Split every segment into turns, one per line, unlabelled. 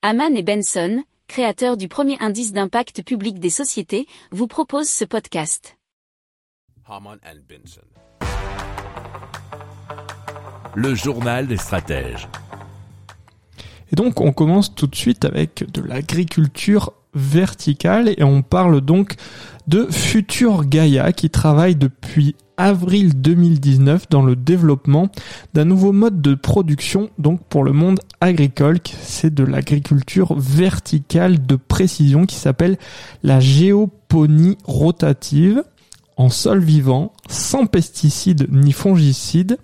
Haman et Benson, créateurs du premier indice d'impact public des sociétés, vous proposent ce podcast.
Haman and Benson. Le journal des stratèges.
Et donc on commence tout de suite avec de l'agriculture verticale et on parle donc de Futur Gaia qui travaille depuis avril 2019 dans le développement d'un nouveau mode de production donc pour le monde agricole. C'est de l'agriculture verticale de précision qui s'appelle la géoponie rotative en sol vivant, sans pesticides ni fongicides,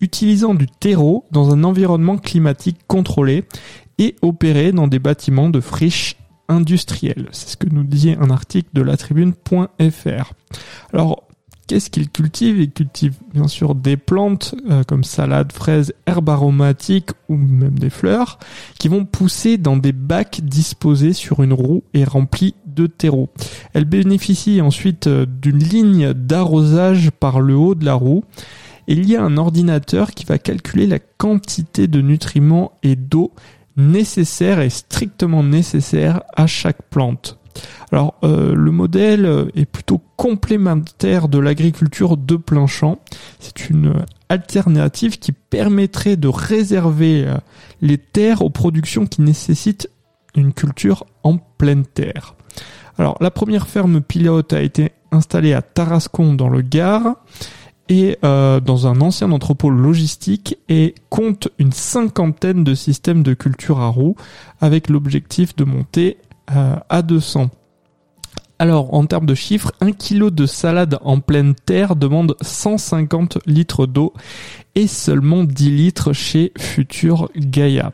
utilisant du terreau dans un environnement climatique contrôlé et opéré dans des bâtiments de friches industrielles. C'est ce que nous disait un article de la tribune.fr. Alors, qu'est-ce qu'ils cultivent Ils cultivent bien sûr des plantes euh, comme salade, fraises, herbes aromatiques ou même des fleurs qui vont pousser dans des bacs disposés sur une roue et remplis de terreau. Elles bénéficient ensuite euh, d'une ligne d'arrosage par le haut de la roue. Et il y a un ordinateur qui va calculer la quantité de nutriments et d'eau nécessaires et strictement nécessaires à chaque plante. Alors euh, le modèle est plutôt complémentaire de l'agriculture de plein champ. C'est une alternative qui permettrait de réserver euh, les terres aux productions qui nécessitent une culture en pleine terre. Alors la première ferme pilote a été installée à Tarascon dans le Gard et euh, dans un ancien entrepôt logistique et compte une cinquantaine de systèmes de culture à roues avec l'objectif de monter à 200. Alors, en termes de chiffres, un kilo de salade en pleine terre demande 150 litres d'eau et seulement 10 litres chez Futur Gaia.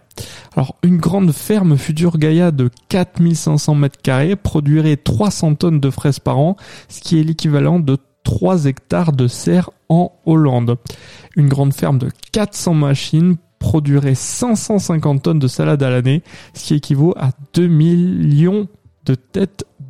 Alors, une grande ferme Futur Gaia de 4500 mètres carrés produirait 300 tonnes de fraises par an, ce qui est l'équivalent de 3 hectares de serre en Hollande. Une grande ferme de 400 machines produirait 550 tonnes de salade à l'année, ce qui équivaut à 2 millions de têtes